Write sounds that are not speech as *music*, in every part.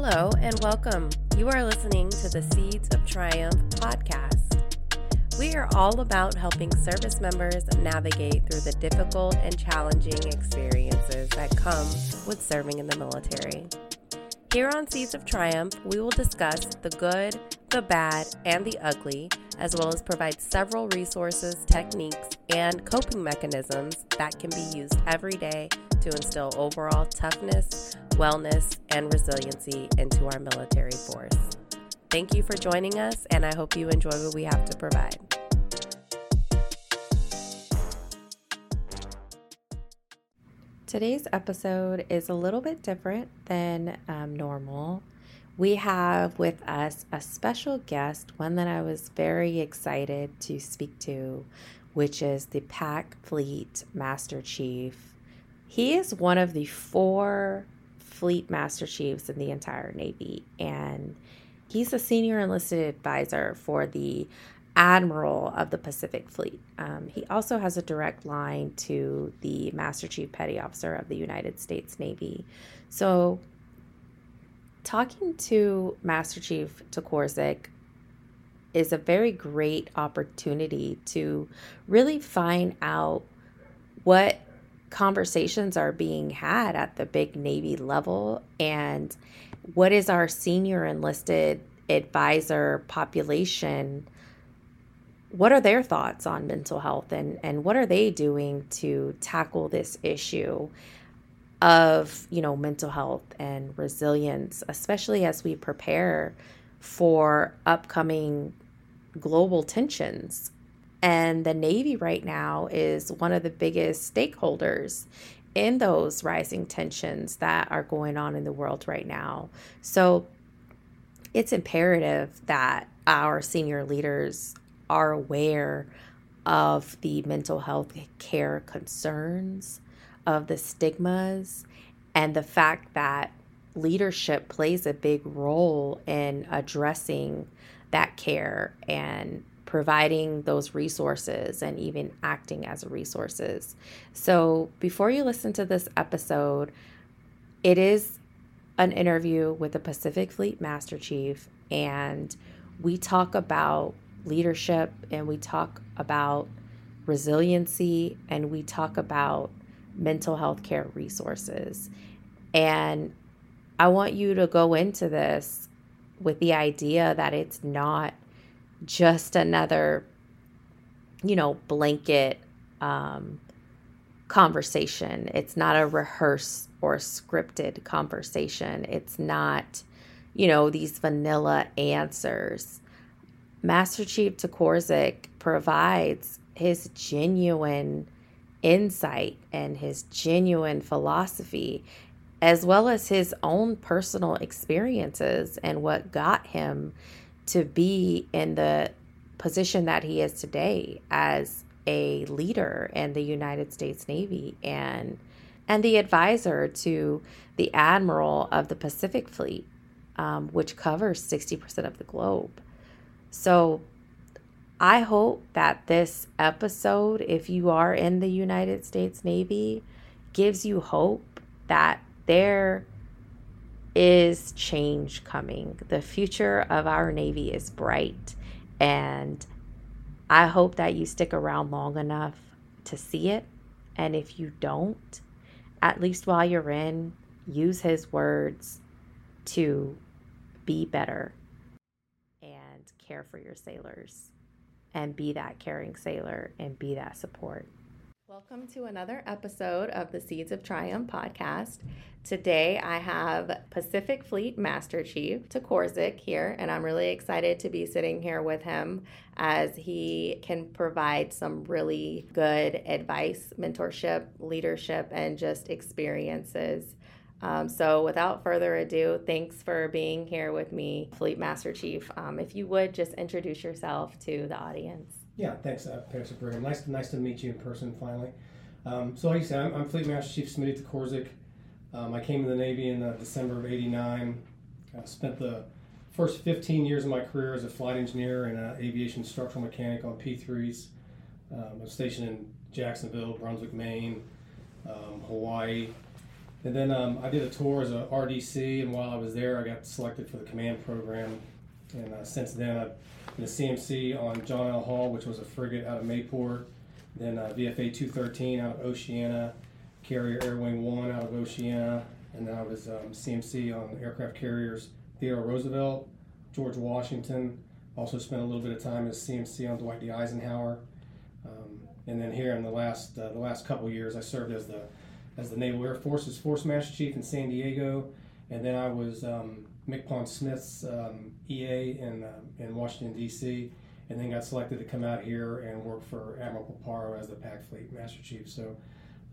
Hello and welcome. You are listening to the Seeds of Triumph podcast. We are all about helping service members navigate through the difficult and challenging experiences that come with serving in the military. Here on Seeds of Triumph, we will discuss the good, the bad, and the ugly, as well as provide several resources, techniques, and coping mechanisms that can be used every day to instill overall toughness, wellness, and resiliency into our military force. Thank you for joining us, and I hope you enjoy what we have to provide. Today's episode is a little bit different than um, normal. We have with us a special guest, one that I was very excited to speak to, which is the PAC Fleet Master Chief. He is one of the four Fleet Master Chiefs in the entire Navy, and he's a senior enlisted advisor for the Admiral of the Pacific Fleet. Um, he also has a direct line to the Master Chief Petty Officer of the United States Navy. So, talking to Master Chief Tocorzic is a very great opportunity to really find out what conversations are being had at the big Navy level and what is our senior enlisted advisor population? What are their thoughts on mental health and, and what are they doing to tackle this issue of you know mental health and resilience especially as we prepare for upcoming global tensions and the navy right now is one of the biggest stakeholders in those rising tensions that are going on in the world right now. So it's imperative that our senior leaders are aware of the mental health care concerns, of the stigmas, and the fact that leadership plays a big role in addressing that care and providing those resources and even acting as resources. So, before you listen to this episode, it is an interview with the Pacific Fleet Master Chief, and we talk about leadership and we talk about resiliency and we talk about mental health care resources. And I want you to go into this with the idea that it's not just another, you know, blanket um, conversation. It's not a rehearsed or scripted conversation. It's not, you know, these vanilla answers. Master Chief Tocorzic provides his genuine insight and his genuine philosophy, as well as his own personal experiences and what got him to be in the position that he is today as a leader in the United States Navy and and the advisor to the admiral of the Pacific Fleet, um, which covers 60% of the globe. So I hope that this episode, if you are in the United States Navy, gives you hope that there is change coming. The future of our Navy is bright. And I hope that you stick around long enough to see it. And if you don't, at least while you're in, use his words to be better and care for your sailors and be that caring sailor and be that support. Welcome to another episode of the Seeds of Triumph podcast. Today I have Pacific Fleet Master Chief Tocorzic here, and I'm really excited to be sitting here with him as he can provide some really good advice, mentorship, leadership, and just experiences um, so, without further ado, thanks for being here with me, Fleet Master Chief. Um, if you would just introduce yourself to the audience. Yeah, thanks, uh, Brigham. Nice, nice to meet you in person finally. Um, so, like you said, I'm, I'm Fleet Master Chief Smitty Tocorzic. Um, I came in the Navy in uh, December of '89. I spent the first 15 years of my career as a flight engineer and an aviation structural mechanic on P3s. Um, I was stationed in Jacksonville, Brunswick, Maine, um, Hawaii, And then um, I did a tour as a RDC, and while I was there, I got selected for the command program. And uh, since then, I've been a CMC on John L. Hall, which was a frigate out of Mayport. Then uh, VFA 213 out of Oceana, Carrier Air Wing 1 out of Oceana. And then I was um, CMC on aircraft carriers Theodore Roosevelt, George Washington. Also spent a little bit of time as CMC on Dwight D. Eisenhower. Um, and then here in the last uh, the last couple years, I served as the as the Naval Air Force's Force Master Chief in San Diego, and then I was um, MCPON Smith's um, EA in uh, in Washington D.C. And then got selected to come out here and work for Admiral Paparo as the PAC Fleet Master Chief. So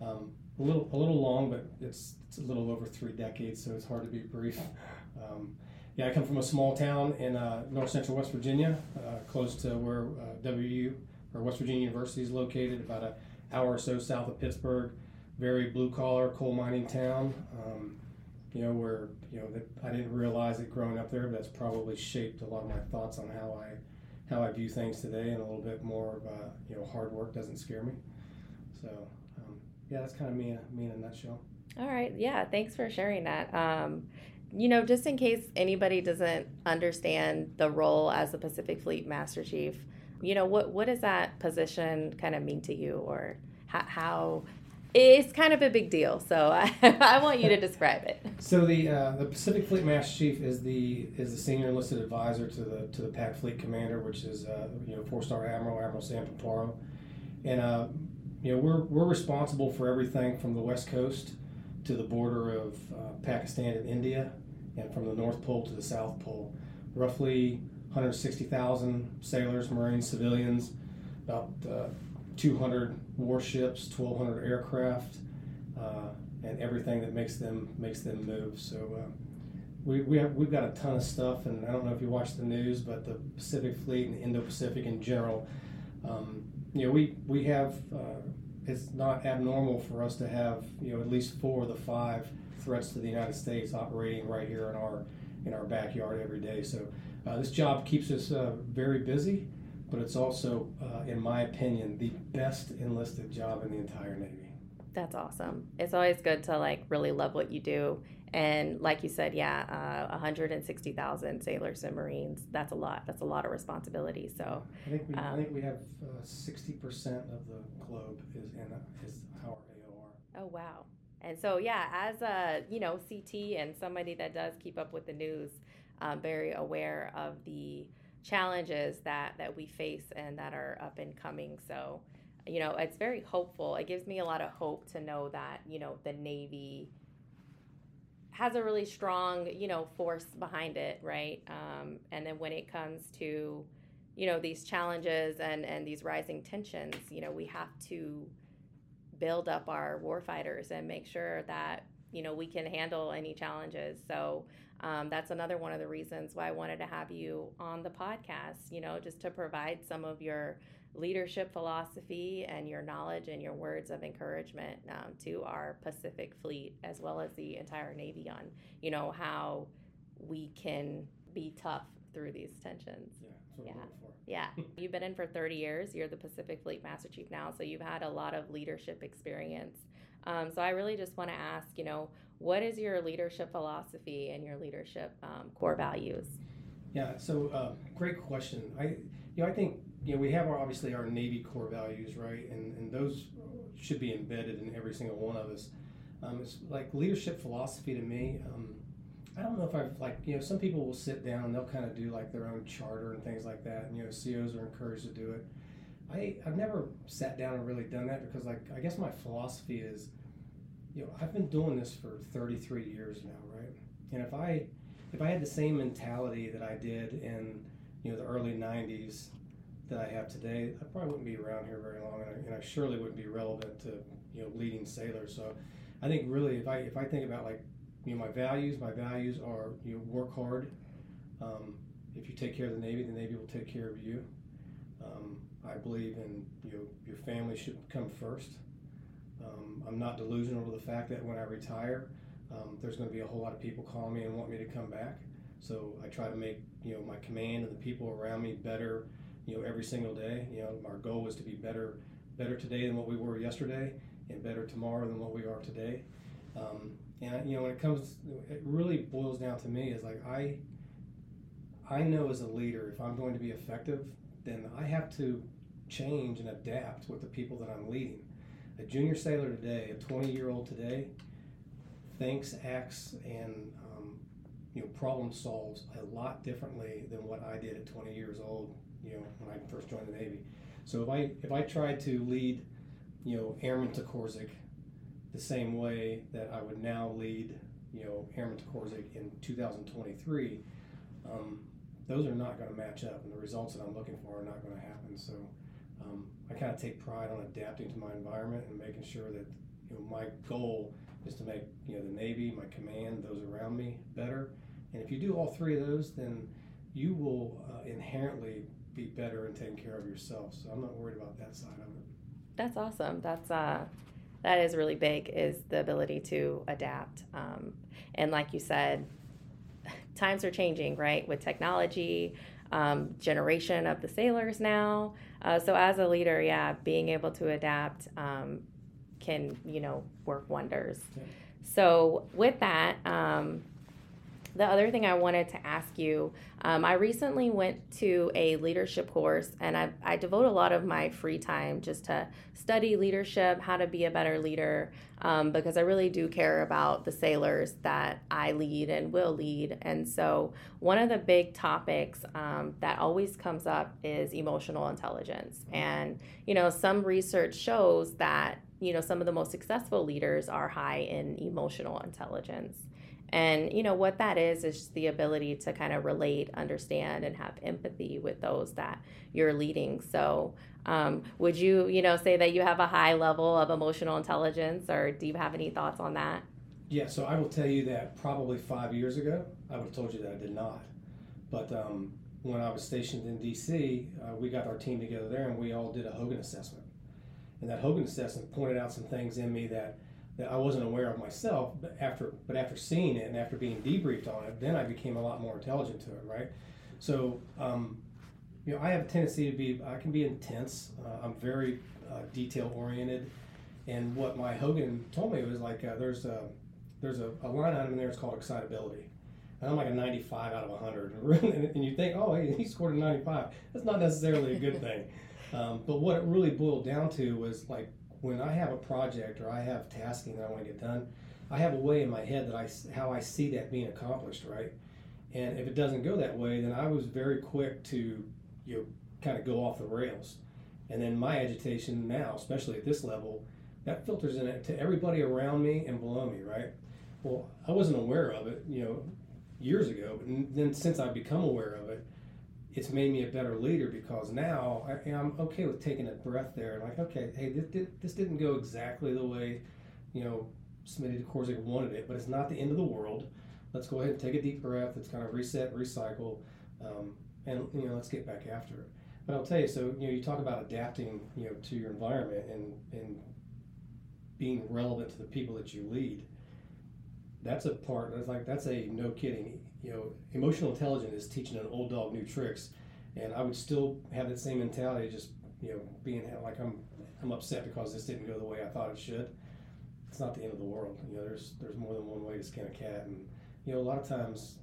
um, a little a little long, but it's, it's a little over three decades, so it's hard to be brief. *laughs* Um, yeah, I come from a small town in uh, north central West Virginia, uh, close to where uh, WU or West Virginia University is located, about an hour or so south of Pittsburgh. Very blue collar coal mining town. Um, you know where you know that I didn't realize it growing up there, but that's probably shaped a lot of my thoughts on how I how I view things today, and a little bit more of uh, you know hard work doesn't scare me. So um, yeah, that's kind of me me in a nutshell. All right, yeah, thanks for sharing that. Um, you know, just in case anybody doesn't understand the role as the Pacific Fleet Master Chief, you know, what what does that position kind of mean to you, or how, how it's kind of a big deal. So I, *laughs* I want you to describe it. So the uh, the Pacific Fleet Master Chief is the is the senior enlisted advisor to the to the PAC Fleet Commander, which is uh, you know four star Admiral Admiral Sam Paparo, and uh, you know we're we're responsible for everything from the West Coast to the border of uh, Pakistan and India, and from the North Pole to the South Pole. Roughly 160,000 sailors, Marines, civilians, about uh, 200 warships, 1,200 aircraft, uh, and everything that makes them makes them move. So. Uh, we, we have, we've got a ton of stuff, and I don't know if you watch the news, but the Pacific Fleet and the Indo-Pacific in general, um, you know, we we have uh, it's not abnormal for us to have you know at least four of the five threats to the United States operating right here in our in our backyard every day. So uh, this job keeps us uh, very busy, but it's also, uh, in my opinion, the best enlisted job in the entire Navy. That's awesome. It's always good to like really love what you do. And like you said, yeah, uh, 160,000 sailors and Marines. That's a lot. That's a lot of responsibility. So I think we, um, I think we have 60% uh, of the globe is in is our AOR. Oh wow. And so, yeah, as a you know CT and somebody that does keep up with the news, um, very aware of the challenges that that we face and that are up and coming. So, you know, it's very hopeful. It gives me a lot of hope to know that you know the Navy has a really strong you know force behind it, right? Um, and then when it comes to you know these challenges and and these rising tensions, you know, we have to build up our warfighters and make sure that you know we can handle any challenges. So um, that's another one of the reasons why I wanted to have you on the podcast. You know, just to provide some of your leadership philosophy and your knowledge and your words of encouragement um, to our Pacific Fleet as well as the entire Navy on you know how we can be tough through these tensions. Yeah. Yeah. *laughs* You've been in for 30 years. You're the Pacific Fleet Master Chief now, so you've had a lot of leadership experience. Um, so I really just want to ask, you know, what is your leadership philosophy and your leadership um, core values? Yeah, so uh, great question. I, you know, I think you know we have our obviously our Navy core values, right, and and those should be embedded in every single one of us. Um, it's like leadership philosophy to me. Um, I don't know if I've like you know some people will sit down and they'll kind of do like their own charter and things like that, and you know COs are encouraged to do it. I I've never sat down and really done that because like I guess my philosophy is, you know I've been doing this for 33 years now, right? And if I if I had the same mentality that I did in you know the early 90s that I have today, I probably wouldn't be around here very long, and I, and I surely wouldn't be relevant to you know leading sailors. So I think really if I if I think about like you know, my values, my values are you know, work hard. Um, if you take care of the Navy, the Navy will take care of you. Um, I believe in you know, your family should come first. Um, I'm not delusional to the fact that when I retire, um, there's going to be a whole lot of people calling me and want me to come back. So I try to make you know my command and the people around me better, you know, every single day. You know, our goal is to be better, better today than what we were yesterday, and better tomorrow than what we are today. Um, And you know, when it comes, it really boils down to me is like I, I know as a leader, if I'm going to be effective, then I have to change and adapt with the people that I'm leading. A junior sailor today, a 20 year old today, thinks, acts, and um, you know, problem solves a lot differently than what I did at 20 years old. You know, when I first joined the Navy. So if I if I tried to lead, you know, Airman Korsik the same way that I would now lead, you know, Airman Korsik in 2023, um, those are not going to match up, and the results that I'm looking for are not going to happen. So um, I kind of take pride on adapting to my environment and making sure that you know my goal is to make you know the Navy, my command, those around me better. And if you do all three of those, then you will uh, inherently be better and taking care of yourself. So I'm not worried about that side of it. That's awesome. That's uh, that is really big. Is the ability to adapt. Um, and like you said, *laughs* times are changing, right? With technology, um, generation of the sailors now. Uh, so as a leader, yeah, being able to adapt um, can you know work wonders. Yeah. So with that. Um, the other thing I wanted to ask you um, I recently went to a leadership course and I, I devote a lot of my free time just to study leadership, how to be a better leader, um, because I really do care about the sailors that I lead and will lead. And so, one of the big topics um, that always comes up is emotional intelligence. And, you know, some research shows that, you know, some of the most successful leaders are high in emotional intelligence. And you know what that is is the ability to kind of relate, understand, and have empathy with those that you're leading. So, um, would you, you know, say that you have a high level of emotional intelligence, or do you have any thoughts on that? Yeah, so I will tell you that probably five years ago, I would have told you that I did not. But um, when I was stationed in D.C., uh, we got our team together there, and we all did a Hogan assessment. And that Hogan assessment pointed out some things in me that that I wasn't aware of myself. But after but after seeing it and after being debriefed on it, then I became a lot more intelligent to it. Right. So um, you know, I have a tendency to be I can be intense. Uh, I'm very uh, detail oriented, and what my Hogan told me was like uh, there's a there's a, a line item in there. It's called excitability. And I'm like a 95 out of 100, *laughs* and you think, oh, he scored a 95. That's not necessarily a good thing. *laughs* Um, but what it really boiled down to was like when I have a project or I have tasking that I want to get done, I have a way in my head that I how I see that being accomplished, right? And if it doesn't go that way, then I was very quick to you know kind of go off the rails. And then my agitation now, especially at this level, that filters in to everybody around me and below me, right? Well, I wasn't aware of it, you know, years ago, but then since I've become aware of it, it's made me a better leader because now I, am okay with taking a breath there. Like, okay, hey, this, this didn't go exactly the way, you know, Smitty Korsik wanted it, but it's not the end of the world. Let's go ahead and take a deep breath. Let's kind of reset, recycle, um, and you know, let's get back after it. But I'll tell you, so you know, you talk about adapting, you know, to your environment and and being relevant to the people that you lead. That's a part. That's like that's a no kidding you know, emotional intelligence is teaching an old dog new tricks, and I would still have that same mentality, just you know, being like I'm I'm upset because this didn't go the way I thought it should. It's not the end of the world. You know, there's there's more than one way to skin a cat, and you know, a lot of times,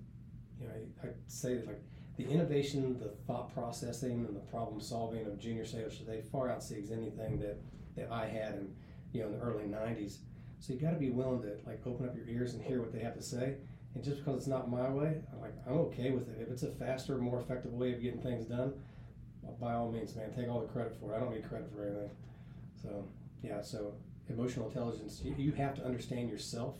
you know, I, I say that like the innovation, the thought processing, and the problem solving of junior sailors today far outsees anything that that I had in you know in the early '90s. So you got to be willing to like open up your ears and hear what they have to say and just because it's not my way, I'm like I'm okay with it. If it's a faster, more effective way of getting things done, by all means, man, take all the credit for it. I don't need credit for anything. So yeah, so emotional intelligence, you, you have to understand yourself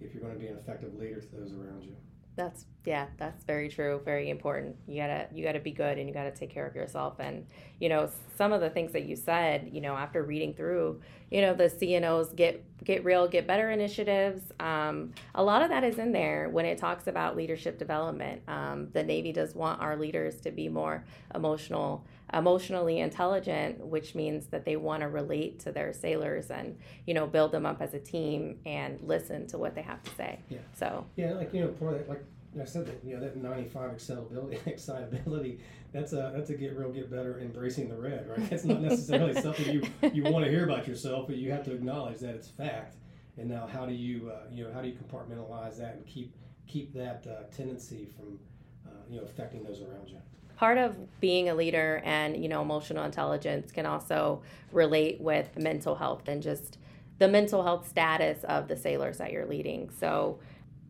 if you're going to be an effective leader to those around you. That's yeah, that's very true, very important. You gotta you gotta be good and you gotta take care of yourself. And you know, some of the things that you said, you know, after reading through, you know, the CNOs get get real, get better initiatives. Um, a lot of that is in there when it talks about leadership development. Um, the Navy does want our leaders to be more emotional emotionally intelligent, which means that they want to relate to their sailors and you know build them up as a team and listen to what they have to say. Yeah. So yeah, like you know, like I said that you know that 95 excitability, *laughs* excitability. That's a that's a get real, get better, embracing the red, right? That's not necessarily *laughs* something you you want to hear about yourself, but you have to acknowledge that it's fact. and now how do you uh, you know how do you compartmentalize that and keep keep that uh, tendency from uh, you know affecting those around you part of being a leader and you know emotional intelligence can also relate with mental health and just the mental health status of the sailors that you're leading. So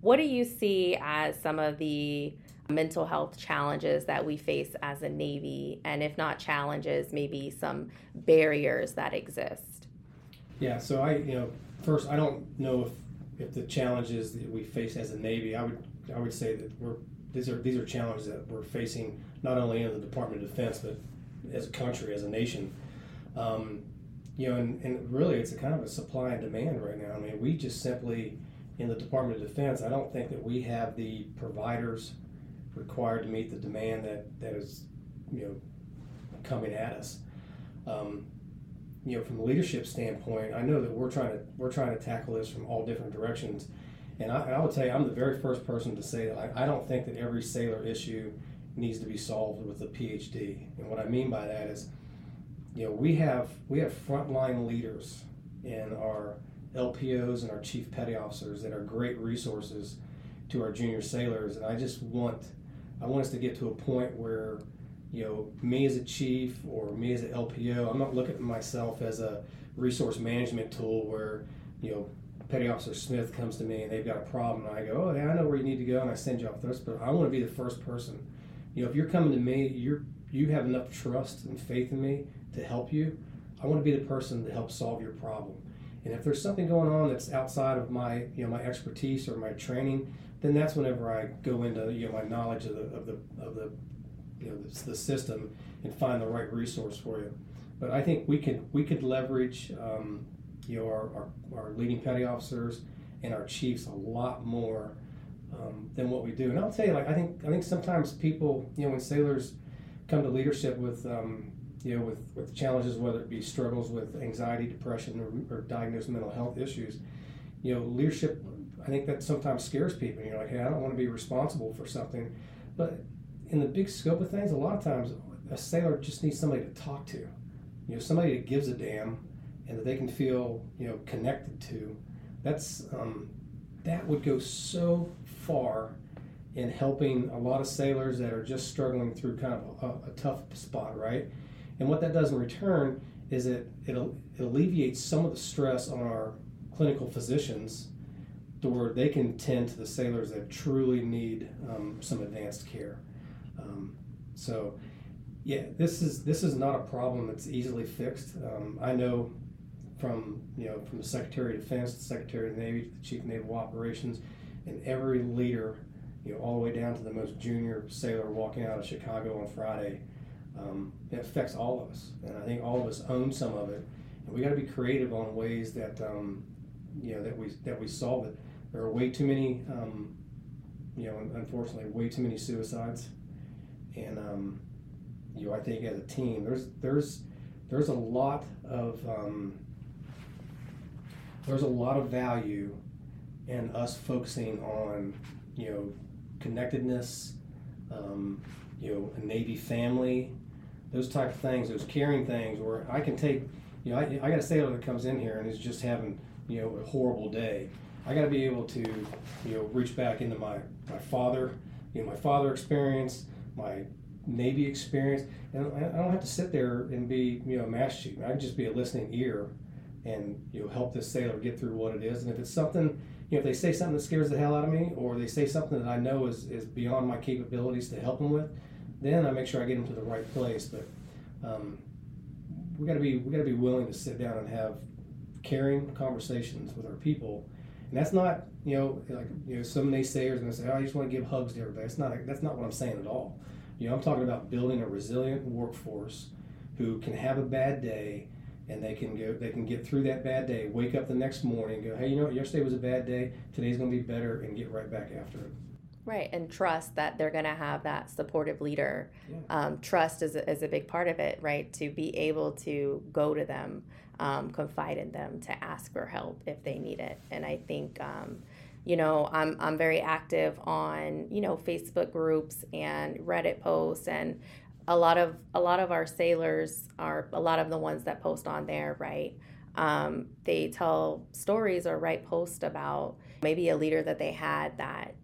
what do you see as some of the mental health challenges that we face as a navy? And if not challenges maybe some barriers that exist? Yeah so i you know first i don't know if if the challenges that we face as a navy i would i would say that we're these are these are challenges that we're facing not only in the Department of Defense but as a country, as a nation. Um, you know, and, and really, it's a kind of a supply and demand right now. I mean, we just simply in the Department of Defense, I don't think that we have the providers required to meet the demand that that is, you know, coming at us. Um, you know, from a leadership standpoint, I know that we're trying to we're trying to tackle this from all different directions and I, I tell you, I'm the very first person to say that I, I don't think that every sailor issue needs to be solved with a PhD. And what I mean by that is, you know, we have we have frontline leaders in our LPOs and our chief petty officers that are great resources to our junior sailors. And I just want I want us to get to a point where, you know, me as a chief or me as an LPO, I'm not looking at myself as a resource management tool where, you know, Petty Officer Smith comes to me and they've got a problem, and I go, "Oh, yeah, I know where you need to go," and I send you off this. But I want to be the first person. You know, if you're coming to me, you're you have enough trust and faith in me to help you. I want to be the person to help solve your problem. And if there's something going on that's outside of my you know my expertise or my training, then that's whenever I go into you know my knowledge of the of the of the you know the, the system and find the right resource for you. But I think we could we could leverage. Um, you know, our, our, our leading petty officers and our chiefs a lot more um, than what we do. And I'll tell you, like I think I think sometimes people, you know, when sailors come to leadership with, um, you know, with, with challenges, whether it be struggles with anxiety, depression, or, or diagnosed mental health issues, you know, leadership. I think that sometimes scares people. You're like, hey, I don't want to be responsible for something, but in the big scope of things, a lot of times a sailor just needs somebody to talk to. You know, somebody that gives a damn and that they can feel you know connected to that's um, that would go so far in helping a lot of sailors that are just struggling through kind of a, a tough spot right? And what that does in return is it, it, it alleviates some of the stress on our clinical physicians to where they can tend to the sailors that truly need um, some advanced care. Um, so yeah this is this is not a problem that's easily fixed. Um, i know from you know from the Secretary of Defense, the Secretary of the Navy, the Chief of Naval Operations, and every leader, you know, all the way down to the most junior sailor walking out of Chicago on Friday. Um, it affects all of us, and I think all of us own some of it, and we got to be creative on ways that um, you know that we that we solve it. There are way too many, um, you know, unfortunately, way too many suicides, and um, you know, I think as a team, there's there's there's a lot of um, there's a lot of value in us focusing on, you know, connectedness, um, you know, a Navy family, those type of things, those caring things where I can take, you know, I, I got a sailor that comes in here and is just having, you know, a horrible day. I got to be able to, you know, reach back into my, my father, you know, my father experience, my Navy experience, and I don't have to sit there and be, you know, a mash sheet. I can just be a listening ear and you know help this sailor get through what it is. And if it's something, you know, if they say something that scares the hell out of me, or they say something that I know is, is beyond my capabilities to help them with, then I make sure I get them to the right place. But um, we got to be we got to be willing to sit down and have caring conversations with our people. And that's not, you know, like you know, some naysayers are to say, "Oh, I just want to give hugs to everybody." That's not that's not what I'm saying at all. You know, I'm talking about building a resilient workforce who can have a bad day and they can go they can get through that bad day wake up the next morning go hey you know what? Yesterday was a bad day. Today's going to be better and get right back after it. Right and trust that they're going to have that supportive leader. Yeah. um, trust is a, is a big part of it right? To be able to go to them um, confide in them to ask for help if they need it. And i think um, you know I'm, I'm very active on you know facebook groups and reddit posts and a lot of a lot of our sailors are a lot of the ones that post on there, right? um, they tell stories or write posts about maybe a leader that they had that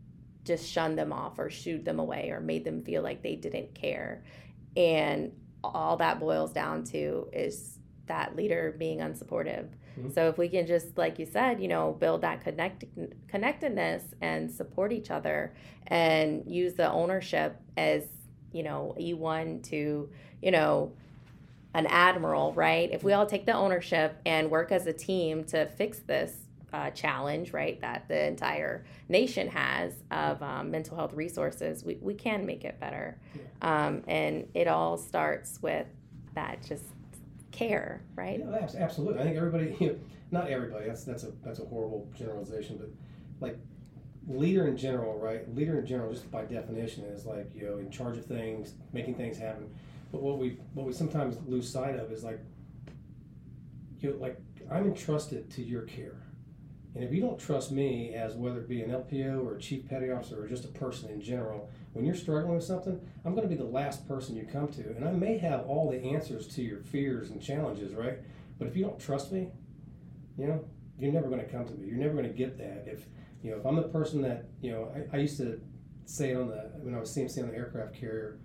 just shunned them off or shooed them away or made them feel like they didn't care. And all that boils down to is that leader being unsupportive. Mm-hmm. So if we can just like you said, you know, build that connect connectedness and support each other and use the ownership as, you know, E1 to, you know, an admiral, right? If we all take the ownership and work as a team to fix this uh, challenge, right, that the entire nation has of um, mental health resources, we, we can make it better. Um, and it all starts with that just care, right? Yeah, absolutely. I think everybody, you *laughs* know, not everybody. That's that's a that's a horrible generalization, but like leader in general, right? Leader in general, just by definition, is like you know in charge of things, making things happen. But what we what we sometimes lose sight of is like you know, like I'm entrusted to your care. And if you don't trust me as whether it be an LPO or a chief petty officer or just a person in general, when you're struggling with something, I'm going to be the last person you come to. And I may have all the answers to your fears and challenges, right? But if you don't trust me, you know, you're never going to come to me. You're never going to get that. If, you know, if I'm the person that, you know, I, I used to say on the, when I was CMC on the aircraft carrier,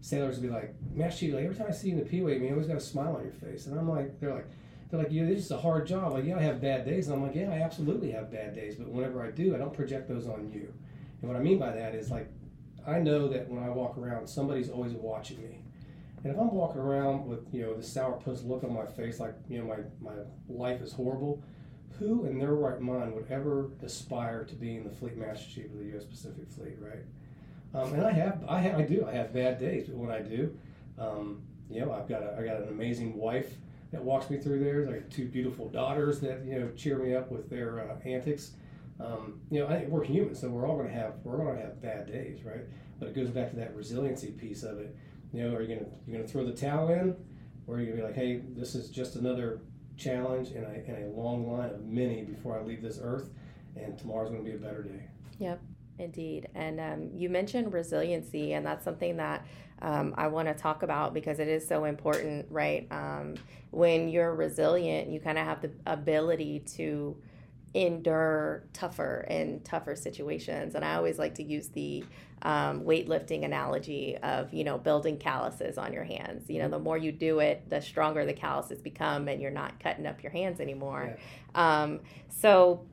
sailors would be like, Master like, every time I see you in the P-Way, you always got a smile on your face. And I'm like, they're like, they're like, yeah, this is a hard job. Like, yeah, I have bad days. And I'm like, yeah, I absolutely have bad days. But whenever I do, I don't project those on you. And what I mean by that is like, I know that when I walk around, somebody's always watching me. And if I'm walking around with, you know, the sourpuss look on my face, like, you know, my, my life is horrible, who in their right mind would ever aspire to being the Fleet Master Chief of the U.S. Pacific Fleet, right? Um, and I have, I have, I do, I have bad days, but when I do, um, you know, I've got a, I got an amazing wife that walks me through there. I got two beautiful daughters that you know cheer me up with their uh, antics. Um, you know, I, we're human, so we're all going to have we're going to have bad days, right? But it goes back to that resiliency piece of it. You know, are you going to you're going to throw the towel in, or are you going to be like, hey, this is just another challenge in a, in a long line of many before I leave this earth, and tomorrow's going to be a better day. Yep. Indeed. And um, you mentioned resiliency, and that's something that um, I want to talk about because it is so important, right? Um, when you're resilient, you kind of have the ability to endure tougher and tougher situations. And I always like to use the um, weightlifting analogy of, you know, building calluses on your hands. You know, the more you do it, the stronger the calluses become, and you're not cutting up your hands anymore. Yeah. Um, so,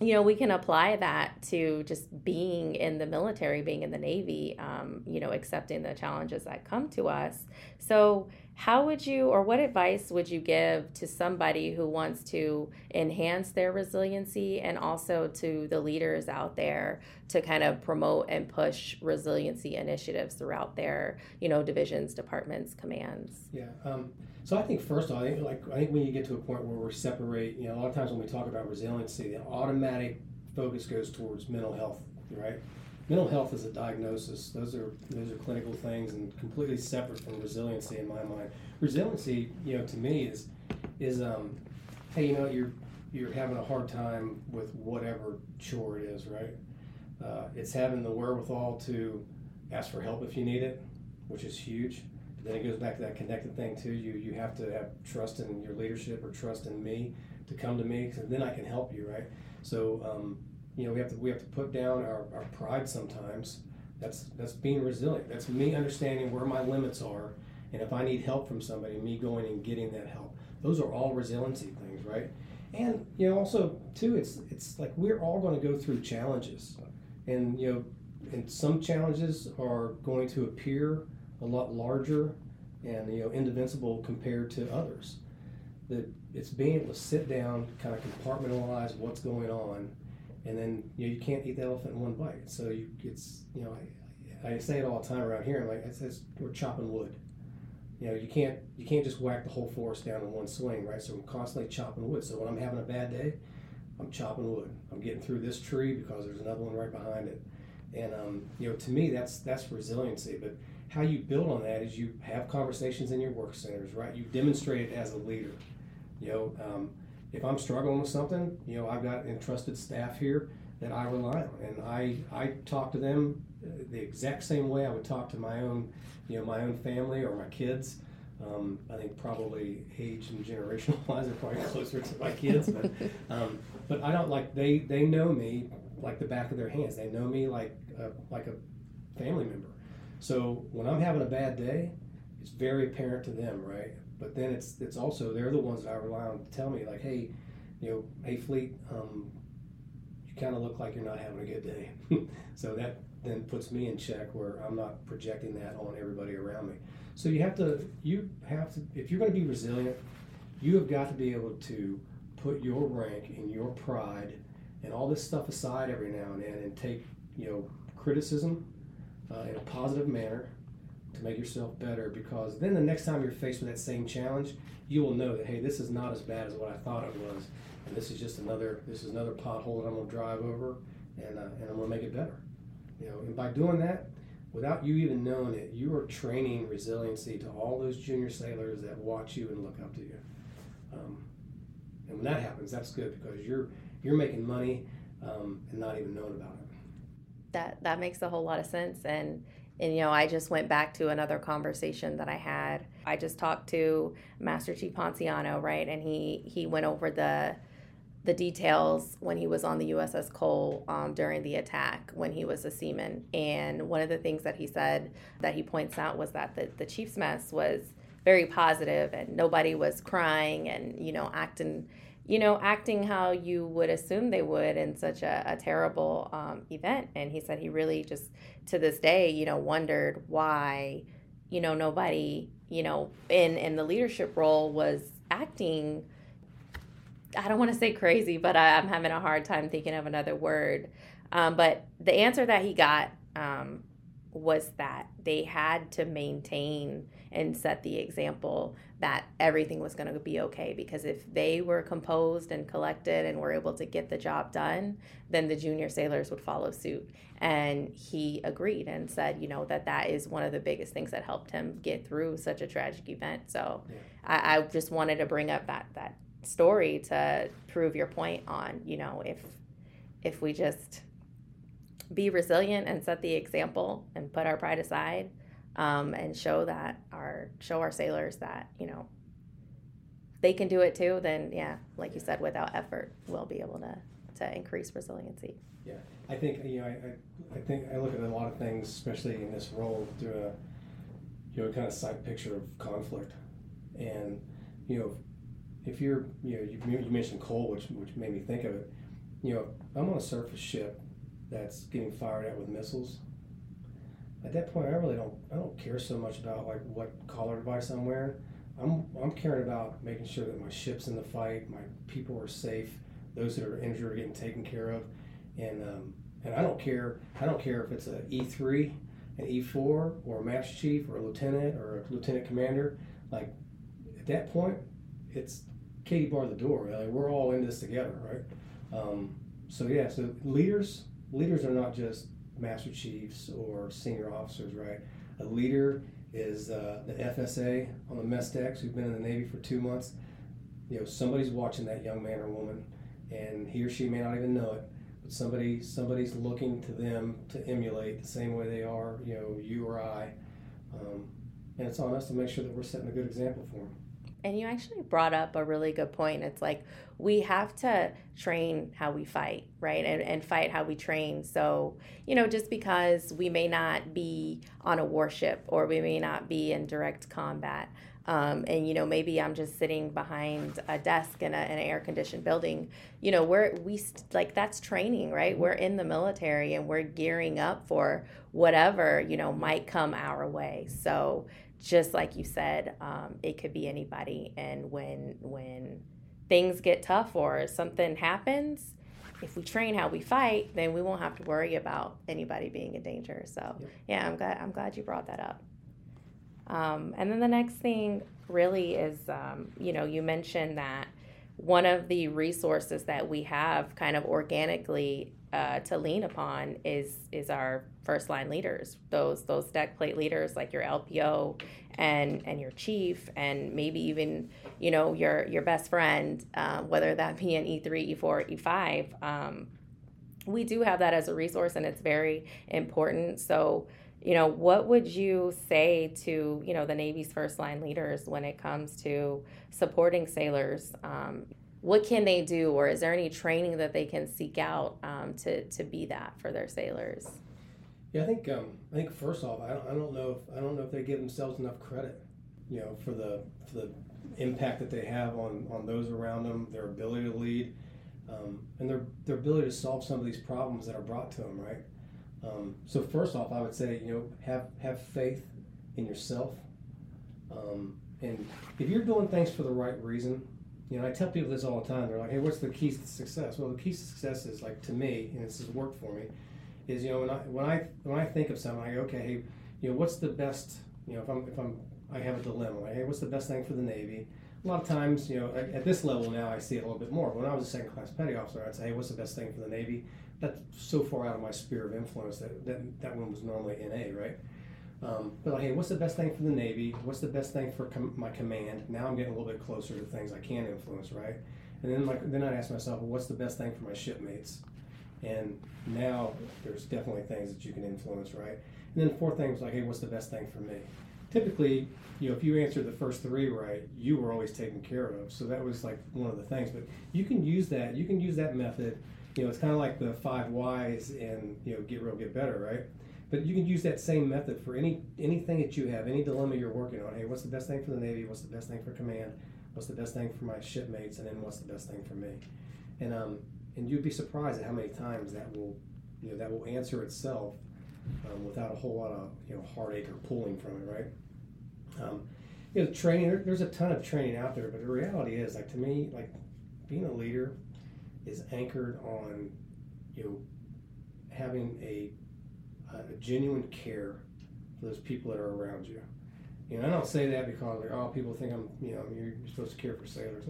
you know, we can apply that to just being in the military, being in the Navy, um, you know, accepting the challenges that come to us. So, how would you, or what advice would you give to somebody who wants to enhance their resiliency and also to the leaders out there to kind of promote and push resiliency initiatives throughout their, you know, divisions, departments, commands? Yeah. Um, so I think first of all, I think like I think when you get to a point where we're separate, you know, a lot of times when we talk about resiliency, the automatic focus goes towards mental health, right? Mental health is a diagnosis. Those are those are clinical things and completely separate from resiliency in my mind. Resiliency, you know, to me is is um, hey, you know, you're you're having a hard time with whatever chore it is, right? Uh, it's having the wherewithal to ask for help if you need it, which is huge But then it goes back to that connected thing too. You you have to have trust in your leadership or trust in me to come to me, because then I can help you, right? So um, you know we have to we have to put down our, our pride sometimes. That's that's being resilient. That's me understanding where my limits are, and if I need help from somebody, me going and getting that help. Those are all resiliency things, right? And you know also too, it's it's like we're all going to go through challenges, and you know, and some challenges are going to appear a lot larger and you know indefensible compared to others. That it's being able to sit down, kind of compartmentalize what's going on, and then you know you can't eat the elephant in one bite. So you, it's you know I, I say it all the time around here. I'm Like it says we're chopping wood. You know you can't you can't just whack the whole forest down in one swing, right? So I'm constantly chopping wood. So when I'm having a bad day, I'm chopping wood. I'm getting through this tree because there's another one right behind it. And um, you know, to me, that's that's resiliency. But how you build on that is you have conversations in your work centers, right? You demonstrate it as a leader. You know, um, if I'm struggling with something, you know, I've got entrusted staff here that I rely on, and I I talk to them uh, the exact same way I would talk to my own, you know, my own family or my kids. Um, I think probably age and generational *laughs* wise, they're probably closer to my kids, but *laughs* um, but I don't like they they know me like the back of their hands. They know me like a, like a family member. So when I'm having a bad day, it's very apparent to them, right? But then it's it's also they're the ones that I rely on to tell me like, hey, you know, hey Fleet, um, you kind of look like you're not having a good day. *laughs* so that then puts me in check where I'm not projecting that on everybody around me. So you have to you have to if you're going to be resilient, you have got to be able to put your rank and your pride and all this stuff aside every now and then and take you know criticism uh, in a positive manner to make yourself better because then the next time you're faced with that same challenge you will know that hey this is not as bad as what i thought it was. And this is just another this is another pothole that i'm going to drive over and, uh, and i'm going to make it better. You know and by doing that without you even knowing it you are training resiliency to all those junior sailors that watch you and look up to you. Um, and when that happens that's good because you're you're making money um, and not even knowing about it. That that makes a whole lot of sense. And and you know i just went back to another conversation that i had. I just talked to master chief ponciano right? And he he went over the the details when he was on the uss cole um, during the attack when he was a seaman. And one of the things that he said that he points out was that the, the chief's mess was very positive and nobody was crying and you know acting you know, acting how you would assume they would in such a, a terrible um, event. And he said he really just, to this day, you know, wondered why, you know, nobody, you know, in in the leadership role was acting. I don't want to say crazy, but I, am having a hard time thinking of another word. Um, but the answer that he got um, was that they had to maintain and set the example that everything was going to be okay because if they were composed and collected and were able to get the job done then the junior sailors would follow suit and he agreed and said you know that that is one of the biggest things that helped him get through such a tragic event so yeah. I, I just wanted to bring up that that story to prove your point on you know if if we just be resilient and set the example and put our pride aside um, and show that our show our sailors that you know they can do it too then yeah like you said without effort we'll be able to to increase resiliency. Yeah i think you know i, I, I think i look at a lot of things especially in this role through a you know kind of side picture of conflict. And you know if you're you know you, you mentioned Cole which which made me think of it. You know i'm on a surface ship that's getting fired at with missiles at that point, I really don't I don't care so much about like what collar device I'm wearing. I'm I'm caring about making sure that my ship's in the fight, my people are safe, those that are injured are getting taken care of, and um, and I don't care I don't care if it's a E three, an E four, or a master chief, or a lieutenant, or a lieutenant commander. Like at that point, it's Katie bar the door. Like, we're all in this together, right? Um, so yeah, so leaders leaders are not just master chiefs or senior officers, right? A leader is uh, the FSA on the mess decks who've been in the Navy for two months. You know, somebody's watching that young man or woman, and he or she may not even know it, but somebody somebody's looking to them to emulate the same way they are, you know, you or I. Um, and it's on us to make sure that we're setting a good example for them. And you actually brought up a really good point. It's like we have to train how we fight, right? And, and fight how we train. So, you know, just because we may not be on a warship or we may not be in direct combat, um, and you know maybe i'm just sitting behind a desk in, a, in an air conditioned building you know we're we like that's training right we're in the military and we're gearing up for whatever you know might come our way so just like you said, um, it could be anybody. And when when things get tough or something happens, if we train how we fight, then we won't have to worry about anybody being in danger. So yep. yeah, I'm glad I'm glad you brought that up. Um, and then the next thing really is, um, you know, you mentioned that one of the resources that we have kind of organically uh, to lean upon is is our first line leaders those those deck plate leaders like your LPO and and your chief and maybe even you know your your best friend uh, whether that be an E3 E4 E5 um, we do have that as a resource and it's very important so you know, what would you say to, you know, the Navy's first line leaders when it comes to supporting sailors? Um, what can they do, or is there any training that they can seek out um, to, to be that for their sailors? Yeah, I think um, I think first off, I don't, I don't know if I don't know if they give themselves enough credit, you know, for the for the impact that they have on on those around them, their ability to lead, um, and their their ability to solve some of these problems that are brought to them, right? Um, so first off, I would say you know have have faith in yourself, um, and if you're doing things for the right reason, you know I tell people this all the time. They're like, "Hey, what's the keys to success?" Well, the keys to success is like to me, and this has worked for me, is you know when I when I when I think of something, I go, "Okay, hey, you know what's the best?" You know, if I'm if I'm I have a dilemma. Like, hey, what's the best thing for the Navy? A lot of times, you know, at, at this level now, I see it a little bit more. When I was a second class petty officer, I'd say, hey, what's the best thing for the Navy? that's so far out of my sphere of influence that that, that one was normally NA, right? Um, but like, hey, what's the best thing for the Navy? What's the best thing for com- my command? Now I'm getting a little bit closer to things I can influence, right? And then like then I ask myself, well, what's the best thing for my shipmates? And now there's definitely things that you can influence, right? And then the fourth thing was like, hey, what's the best thing for me? Typically, you know, if you answered the first three right, you were always taken care of. So that was like one of the things. But you can use that. You can use that method you know, it's kind of like the five whys and you know, get real, get better, right? But you can use that same method for any anything that you have, any dilemma you're working on. Hey, what's the best thing for the Navy? What's the best thing for command? What's the best thing for my shipmates? And then what's the best thing for me? And um, and you'd be surprised at how many times that will, you know, that will answer itself um, without a whole lot of you know heartache or pulling from it, right? Um, you know, training. There, there's a ton of training out there, but the reality is, like to me, like being a leader is anchored on you know having a, a genuine care for those people that are around you. You know, I don't say that because like, oh, people think I'm, you know, you're, you're supposed to care for sailors.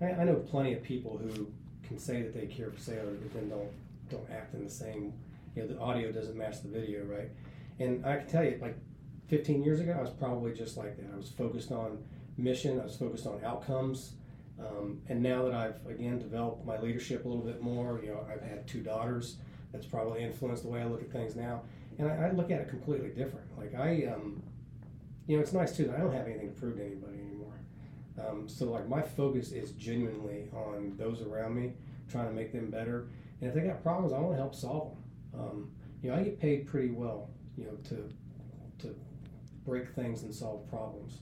I, I know plenty of people who can say that they care for sailors, but then don't don't act in the same. You know, the audio doesn't match the video, right? And I can tell you, like 15 years ago, I was probably just like that. I was focused on mission. I was focused on outcomes. Um, and now that I've again developed my leadership a little bit more, you know, I've had two daughters. That's probably influenced the way I look at things now, and I, I look at it completely different. Like I, um, you know, it's nice too that I don't have anything to prove to anybody anymore. Um, so like my focus is genuinely on those around me, trying to make them better. And if they got problems, I want to help solve them. Um, you know, I get paid pretty well, you know, to to break things and solve problems.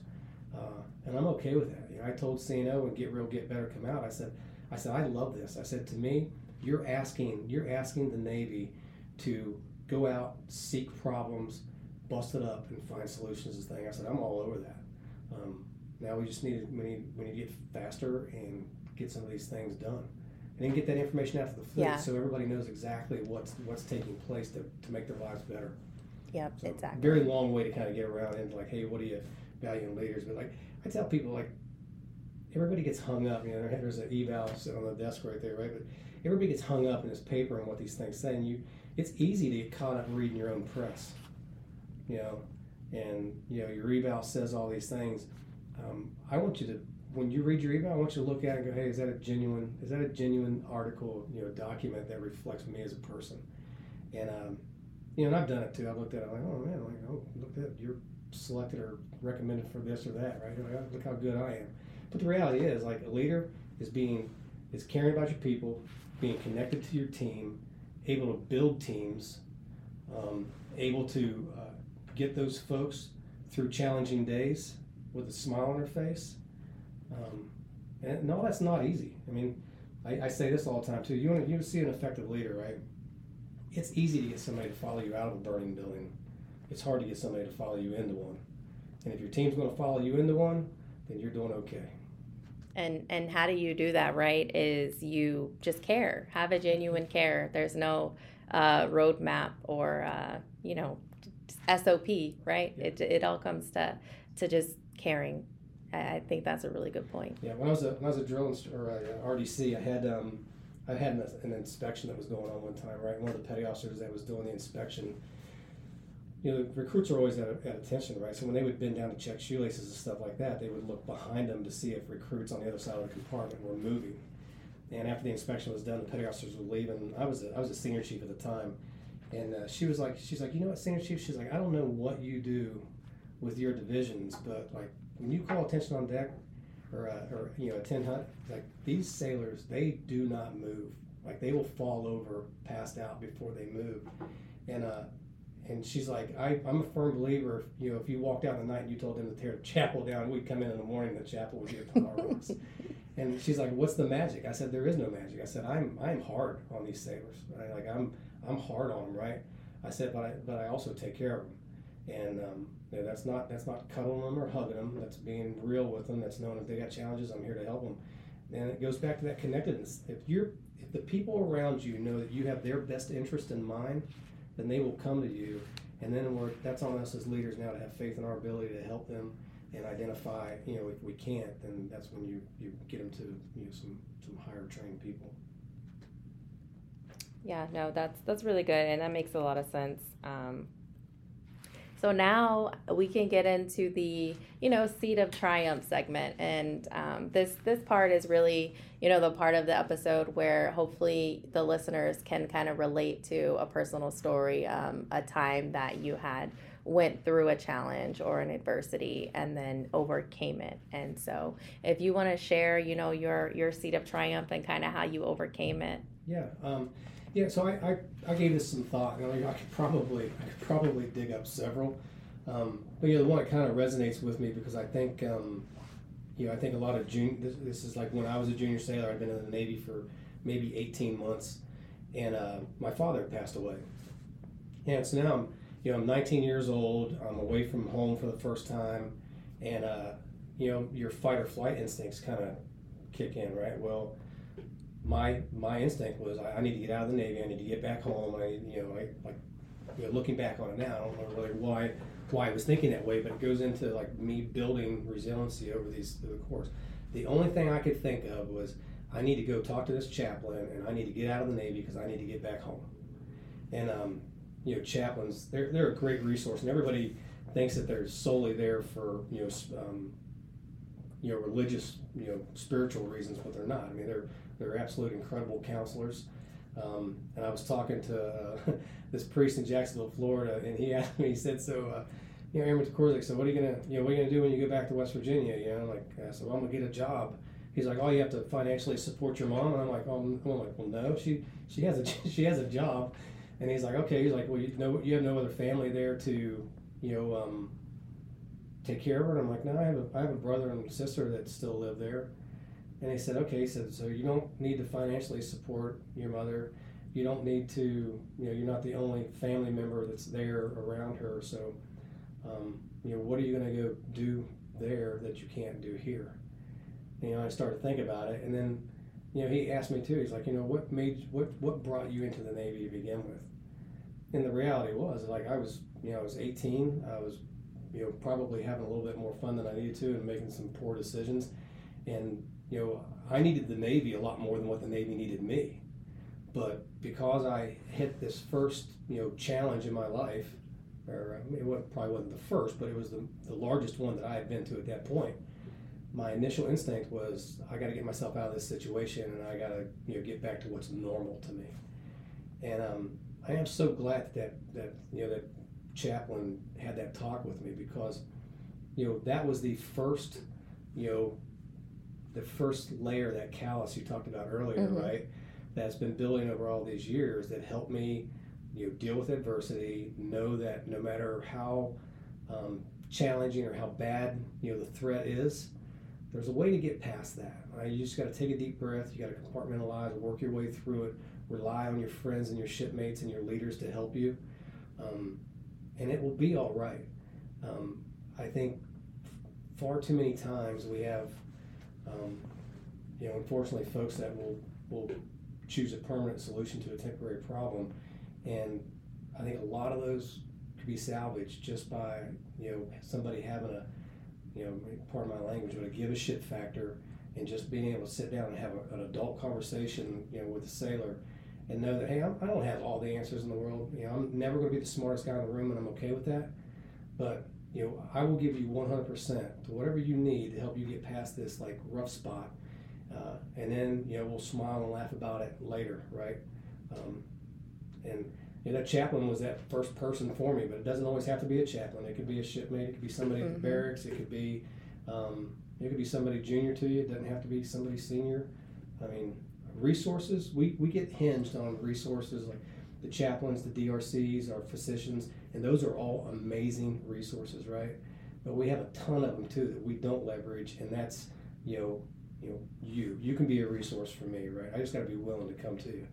Uh, and I'm okay with that. You know, I told CNO and Get Real, Get Better come out. I said, I said, I love this. I said, to me, you're asking, you're asking the Navy to go out, seek problems, bust it up, and find solutions. To thing. I said, I'm all over that. Um, now we just need to, we need we need to get faster and get some of these things done, and then get that information out to the fleet yeah. so everybody knows exactly what's what's taking place to, to make their lives better. Yep, so exactly. Very long way to kind of get around into like, hey, what do you value in leaders? But like I tell people, like everybody gets hung up. You know, there's an eval sitting on the desk right there, right? But everybody gets hung up in this paper and what these things say. And you, it's easy to get caught up reading your own press. You know, and you know your eval says all these things. Um, I want you to, when you read your eval, I want you to look at it and go, hey, is that a genuine, is that a genuine article, you know, document that reflects me as a person? And um, you know, and I've done it too. I've looked at it, I'm like, oh man, I'm like, oh, look at you're selected or recommended for this or that, right? Like, oh, look how good I am. But the reality is, like a leader is being is caring about your people, being connected to your team, able to build teams, um, able to uh, get those folks through challenging days with a smile on their face. Um, and no, that's not easy. I mean, I, I, say this all the time too. You want to you see an effective leader, right? It's easy to get somebody to follow you out of a burning building. It's hard to get somebody to follow you into one. And if your team's going to follow you into one, then you're doing okay. And and how do you do that? Right? Is you just care, have a genuine care. There's no uh, roadmap or uh, you know SOP. Right? Yeah. It it all comes to to just caring. I think that's a really good point. Yeah, when I was a when I was a drill or a RDC, I had um, I had an, an, inspection that was going on one time. Right, one of the petty officers that was doing the inspection you know, recruits are always at, at, attention, right? So when they would bend down to check shoelaces and stuff like that, they would look behind them to see if recruits on the other side of the compartment were moving. And after the inspection was done, the petty officers would leave, and I was a, I was a senior chief at the time, And uh, she was like, she's like, you know what, Senior Chief? She's like, I don't know what you do with your divisions, but like when you call attention on deck or, uh, or you know, a 10 hunt, like these sailors, they do not move. Like they will fall over, passed out before they move. And, uh, and she's like, I, I'm a firm believer. You know, if you walked out in the night and you told them to tear the chapel down, we'd come in in the morning, the chapel would get power on us. *laughs* And she's like, "What's the magic?" I said, "There is no magic." I said, "I'm I'm hard on these sailors. Right? Like I'm I'm hard on them, right?" I said, "But I but I also take care of them, and um, you know, that's not that's not cuddling them or hugging them. That's being real with them. That's knowing if they got challenges, I'm here to help them." And it goes back to that connectedness. If you're if the people around you know that you have their best interest in mind, then they will come to you. And then we're, that's on us as leaders now to have faith in our ability to help them and identify, you know, if we can't, then that's when you, you get them to, you know, some, some higher trained people. Yeah, no, that's that's really good, and that makes a lot of sense. Um, so now we can get into the you know seed of triumph segment, and um, this this part is really you know the part of the episode where hopefully the listeners can kind of relate to a personal story, um, a time that you had went through a challenge or an adversity and then overcame it. And so if you want to share, you know, your your seed of triumph and kind of how you overcame it. Yeah. Um, yeah, so I, I, I, gave this some thought. You know, I could probably I could probably dig up several, um, but yeah, the one that kind of resonates with me because I think um, you know I think a lot of junior. This, this, is like when I was a junior sailor. I'd been in the Navy for maybe 18 months, and uh, my father passed away, and so now I'm you know, I'm 19 years old. I'm away from home for the first time, and uh, you know, your fight or flight instincts kind of kick in, right? Well, my my instinct was I, I, need to get out of the Navy. I need to get back home. I you know, I like you know, looking back on it now, I don't know really why why I was thinking that way, but it goes into like me building resiliency over these the course. The only thing I could think of was I need to go talk to this chaplain, and I need to get out of the Navy because I need to get back home. And um, you know chaplains they're, they're a great resource and everybody thinks that they're solely there for you know um, you know religious you know spiritual reasons but they're not i mean they're they're absolute incredible counselors um, and i was talking to uh, *laughs* this priest in jacksonville florida and he *laughs* asked me he said so uh, you know Airman Korzik, so what are you gonna you know what are you gonna do when you go back to West Virginia you know like I said well I'm gonna get a job he's like, oh, you have to financially support your mom, and I'm like, oh, I'm like, well, no, she she has a *laughs* she has a job, and he's like, okay. He's like, well, you know, you have no other family there to, you know, um, take care of her. And I'm like, no, I have a, I have a brother and sister that still live there. And he said, okay. Said, so you don't need to financially support your mother. You don't need to, you know, you're not the only family member that's there around her. So, um, you know, what are you going to go do there that you can't do here? You know, I started to think about it, and then, you know, he asked me too. He's like, you know, what made what what brought you into the Navy to begin with? and the reality was like I was you know I was 18 I was you know probably having a little bit more fun than I needed to and making some poor decisions and you know I needed the Navy a lot more than what the Navy needed me. But because I hit this first you know challenge in my life or it probably wasn't the first but it was the, the largest one that I had been to at that point my initial instinct was I got to get myself out of this situation and I got to you know get back to what's normal to me. And um, I am so glad that that you know that chaplain had that talk with me because you know that was the first you know the first layer that callus you talked about earlier mm-hmm. right that's been building over all these years that helped me you know deal with adversity know that no matter how um, challenging or how bad you know the threat is there's a way to get past that right? you just got to take a deep breath you got to compartmentalize work your way through it rely on your friends and your shipmates and your leaders to help you, um, and it will be all right. Um, I think far too many times we have, um, you know, unfortunately, folks that will will choose a permanent solution to a temporary problem, and I think a lot of those could be salvaged just by you know somebody having a, you know, part of my language, but a give a shit factor and just being able to sit down and have a, an adult conversation, you know, with a sailor and know that hey, I'm, I do not have all the answers in the world. You know, I'm never going to be the smartest guy in the room, and I'm okay with that. But you know, I will give you 100% to whatever you need to help you get past this like rough spot, uh, and then you know we'll smile and laugh about it later, right? Um, and you know, that chaplain was that first person for me, but it doesn't always have to be a chaplain. It could be a shipmate. It could be somebody mm-hmm. at the mm-hmm. barracks. It could be, um, it could be somebody junior to you. It doesn't have to be somebody senior. I mean, resources. We we get hinged on resources like the chaplains, the DRCs, our physicians, and those are all amazing resources, right? But we have a ton of them too that we don't leverage, and that's you know, you know, you you can be a resource for me, right? I just got to be willing to come to you.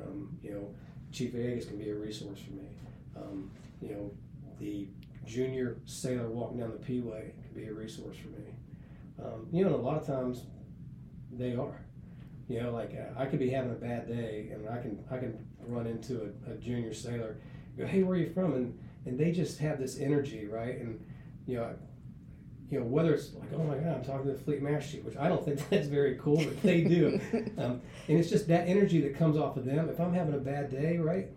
Um, you know, Chief Vegas can be a resource for me. Um, you know, the junior sailor walking down the P-way can be a resource for me. Um, you know, a lot of times they are. You know, like uh, I could be having a bad day, and I can I can run into a, a junior sailor, hey, where are you from? And and they just have this energy, right? And you know, you know whether it's like, oh my God, I'm talking to the fleet master chief, which I don't think *laughs* that's very cool, but they do. *laughs* um, and it's just that energy that comes off of them. If I'm having a bad day, right,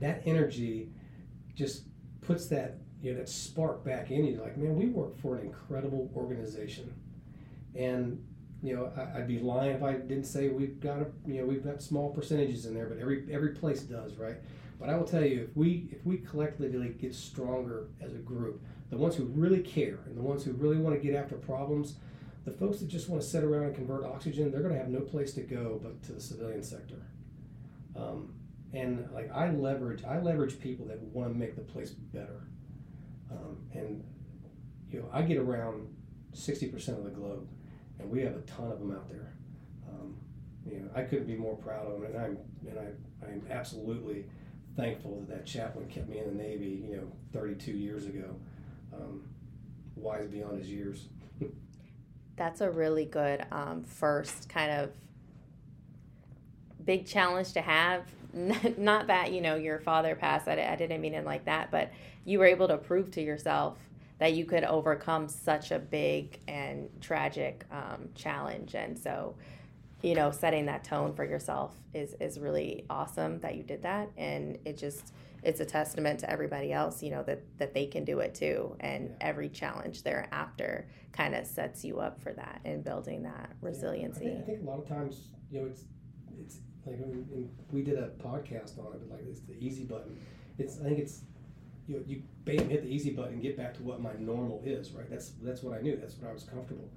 that energy just puts that you know that spark back in you. Like, man, we work for an incredible organization, and you know, I, would be lying if I didn't say we've got a, you know, we've got small percentages in there, but every every place does, right? But I will tell you, if we if we collectively get stronger as a group, the ones who really care and the ones who really want to get after problems, the folks that just want to sit around and convert oxygen, they're going to have no place to go but to the civilian sector. Um, and like I leverage, I leverage people that want to make the place better. Um, and you know, I get around sixty percent of the globe and we have a ton of them out there. Um, you know, I couldn't be more proud of them, and I'm and I I'm absolutely thankful that that chaplain kept me in the Navy. You know, 32 years ago. Um, wise beyond his years. That's a really good um, first kind of big challenge to have. *laughs* Not that you know your father passed. I, I didn't mean it like that, but you were able to prove to yourself that you could overcome such a big and tragic um, challenge. And so, you know, setting that tone for yourself is is really awesome that you did that, and it just it's a testament to everybody else, you know, that that they can do it too. And yeah. every challenge thereafter kind of sets you up for that and building that resiliency. Yeah, I, think, I, think, a lot of times, you know, it's it's like we did a podcast on it, but like it's the easy button. It's I think it's you know, you bam, hit the easy button, and get back to what my normal is, right? That's that's what I knew. That's what I was comfortable.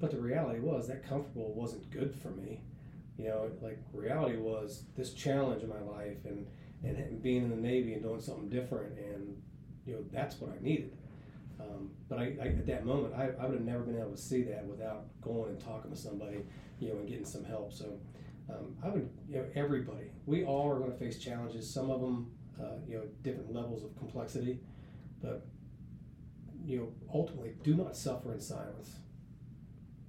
But the reality was that comfortable wasn't good for me. You know, like reality was this challenge in my life and and being in the Navy and doing something different, and you know that's what I needed. Um, but I, I, at that moment, I, I would have never been able to see that without going and talking to somebody, you know, and getting some help. So um, I would, you know, everybody, we all are going to face challenges. Some of them uh, you know, different levels of complexity. But, you know, ultimately, do not suffer in silence.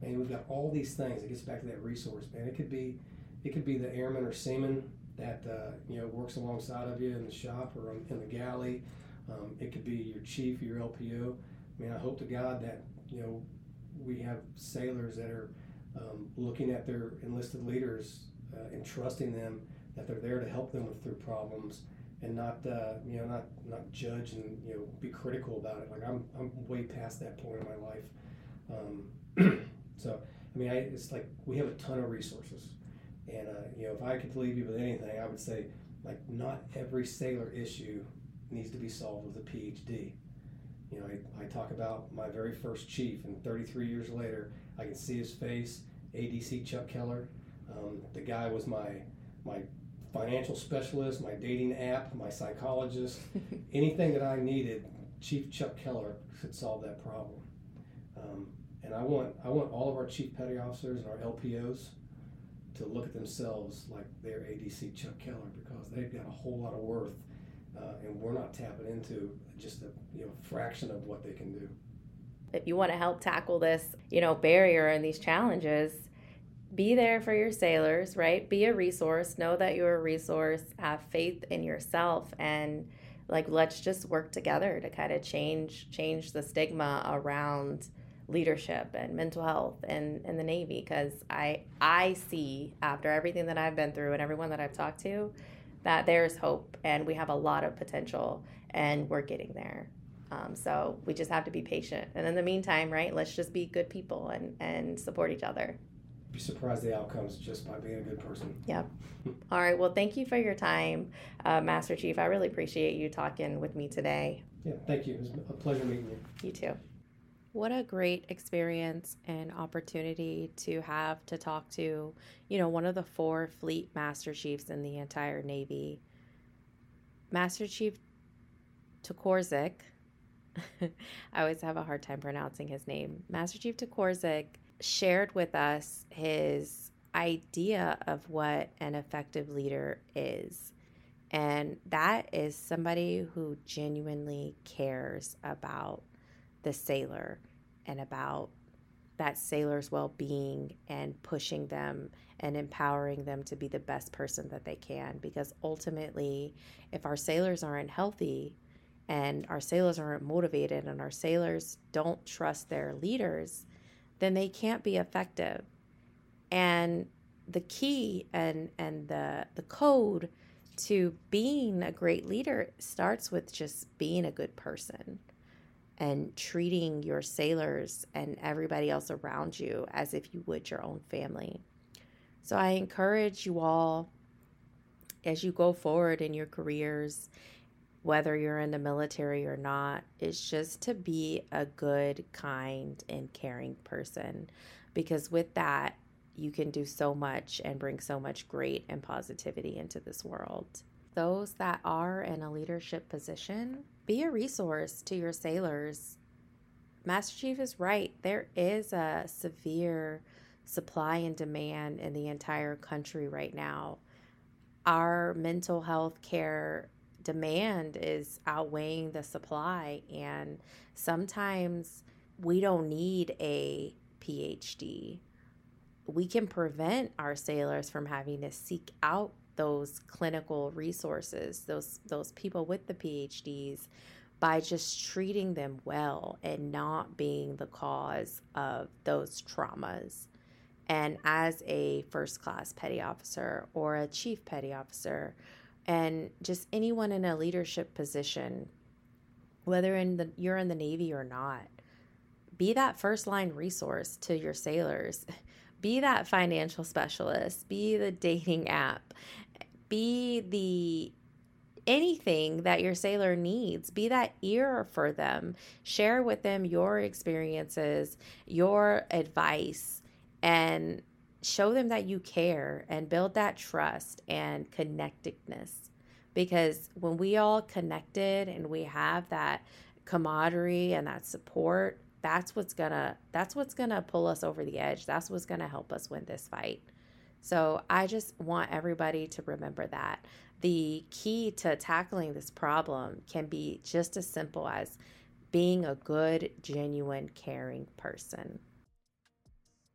Man, we've got all these things. It gets back to that resource, man. It could be, it could be the airman or seaman that uh, you know works alongside of you in the shop or in the galley. Um, it could be your chief, your LPO. I mean, I hope to God that you know we have sailors that are um, looking at their enlisted leaders uh, and trusting them that they're there to help them with their problems and not uh, you know not not judge and you know be critical about it. Like I'm I'm way past that point in my life. Um, *clears throat* so I mean, I, it's like we have a ton of resources, and uh, you know if I could leave you with anything, I would say like not every sailor issue needs to be solved with a PhD. You know, I, I talk about my very first chief, and 33 years later, I can see his face. ADC Chuck Keller. Um, the guy was my my financial specialist, my dating app, my psychologist, *laughs* anything that I needed, Chief Chuck Keller could solve that problem. Um, and I want I want all of our chief petty officers and our LPOs to look at themselves like they're ADC Chuck Keller because they've got a whole lot of worth, uh, and we're not tapping into just a you know fraction of what they can do. If you want to help tackle this, you know, barrier and these challenges, be there for your sailors, right? Be a resource. Know that you're a resource. Have faith in yourself and like let's just work together to kind of change change the stigma around leadership and mental health in, in the Navy because I I see after everything that I've been through and everyone that I've talked to that there's hope and we have a lot of potential and we're getting there. Um, so we just have to be patient. And in the meantime, right, let's just be good people and, and support each other. be surprised the outcomes just by being a good person. Yep. *laughs* All right. Well, thank you for your time, uh, Master Chief. I really appreciate you talking with me today. Yeah, thank you. It was a pleasure meeting you. You too. What a great experience and opportunity to have to talk to, you know, one of the four fleet master chiefs in the entire Navy. Master Chief Tocorzic, *laughs* I always have a hard time pronouncing his name. Master Chief Tocorzic shared with us his idea of what an effective leader is. And that is somebody who genuinely cares about the sailor and about that sailor's well being and pushing them and empowering them to be the best person that they can. Because ultimately, if our sailors aren't healthy and our sailors aren't motivated and our sailors don't trust their leaders, then they can't be effective. And the key and, and the, the code to being a great leader starts with just being a good person and treating your sailors and everybody else around you as if you would your own family. So I encourage you all as you go forward in your careers, whether you're in the military or not, is just to be a good, kind, and caring person. Because with that, you can do so much and bring so much great and positivity into this world. Those that are in a leadership position, be a resource to your sailors. Master Chief is right. There is a severe supply and demand in the entire country right now. Our mental health care demand is outweighing the supply, and sometimes we don't need a PhD. We can prevent our sailors from having to seek out those clinical resources, those those people with the PhDs by just treating them well and not being the cause of those traumas. And as a first class petty officer or a chief petty officer, and just anyone in a leadership position, whether in the you're in the Navy or not, be that first line resource to your sailors. Be that financial specialist, be the dating app, be the anything that your sailor needs. Be that ear for them. Share with them your experiences, your advice, and show them that you care and build that trust and connectedness. Because when we all connected and we have that camaraderie and that support, that's what's gonna that's what's gonna pull us over the edge. That's what's gonna help us win this fight. So I just want everybody to remember that. The key to tackling this problem can be just as simple as being a good, genuine, caring person.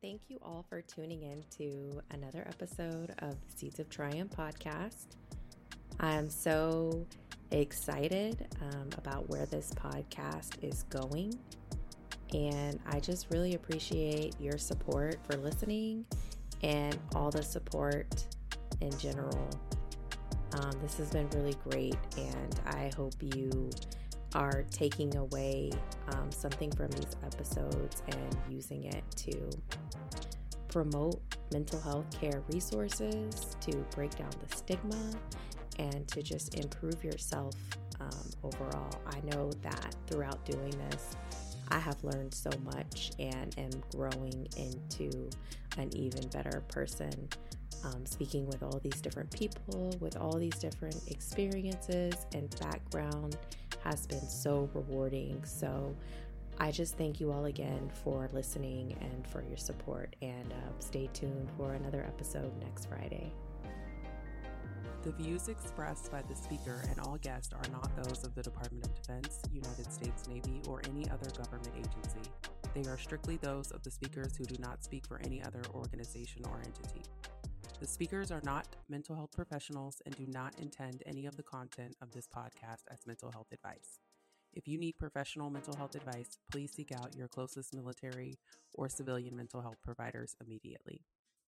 Thank you all for tuning in to another episode of the Seeds of Triumph podcast. I'm so excited um, about where this podcast is going. And I just really appreciate your support for listening and all the support in general. Um, this has been really great, and I hope you are taking away um, something from these episodes and using it to promote mental health care resources, to break down the stigma, and to just improve yourself um, overall. I know that throughout doing this, I have learned so much and am growing into an even better person. Um, speaking with all these different people, with all these different experiences and background has been so rewarding. So I just thank you all again for listening and for your support. And uh, stay tuned for another episode next Friday. The views expressed by the speaker and all guests are not those of the Department of Defense, United States Navy, or any other government agency. They are strictly those of the speakers who do not speak for any other organization or entity. The speakers are not mental health professionals and do not intend any of the content of this podcast as mental health advice. If you need professional mental health advice, please seek out your closest military or civilian mental health providers immediately.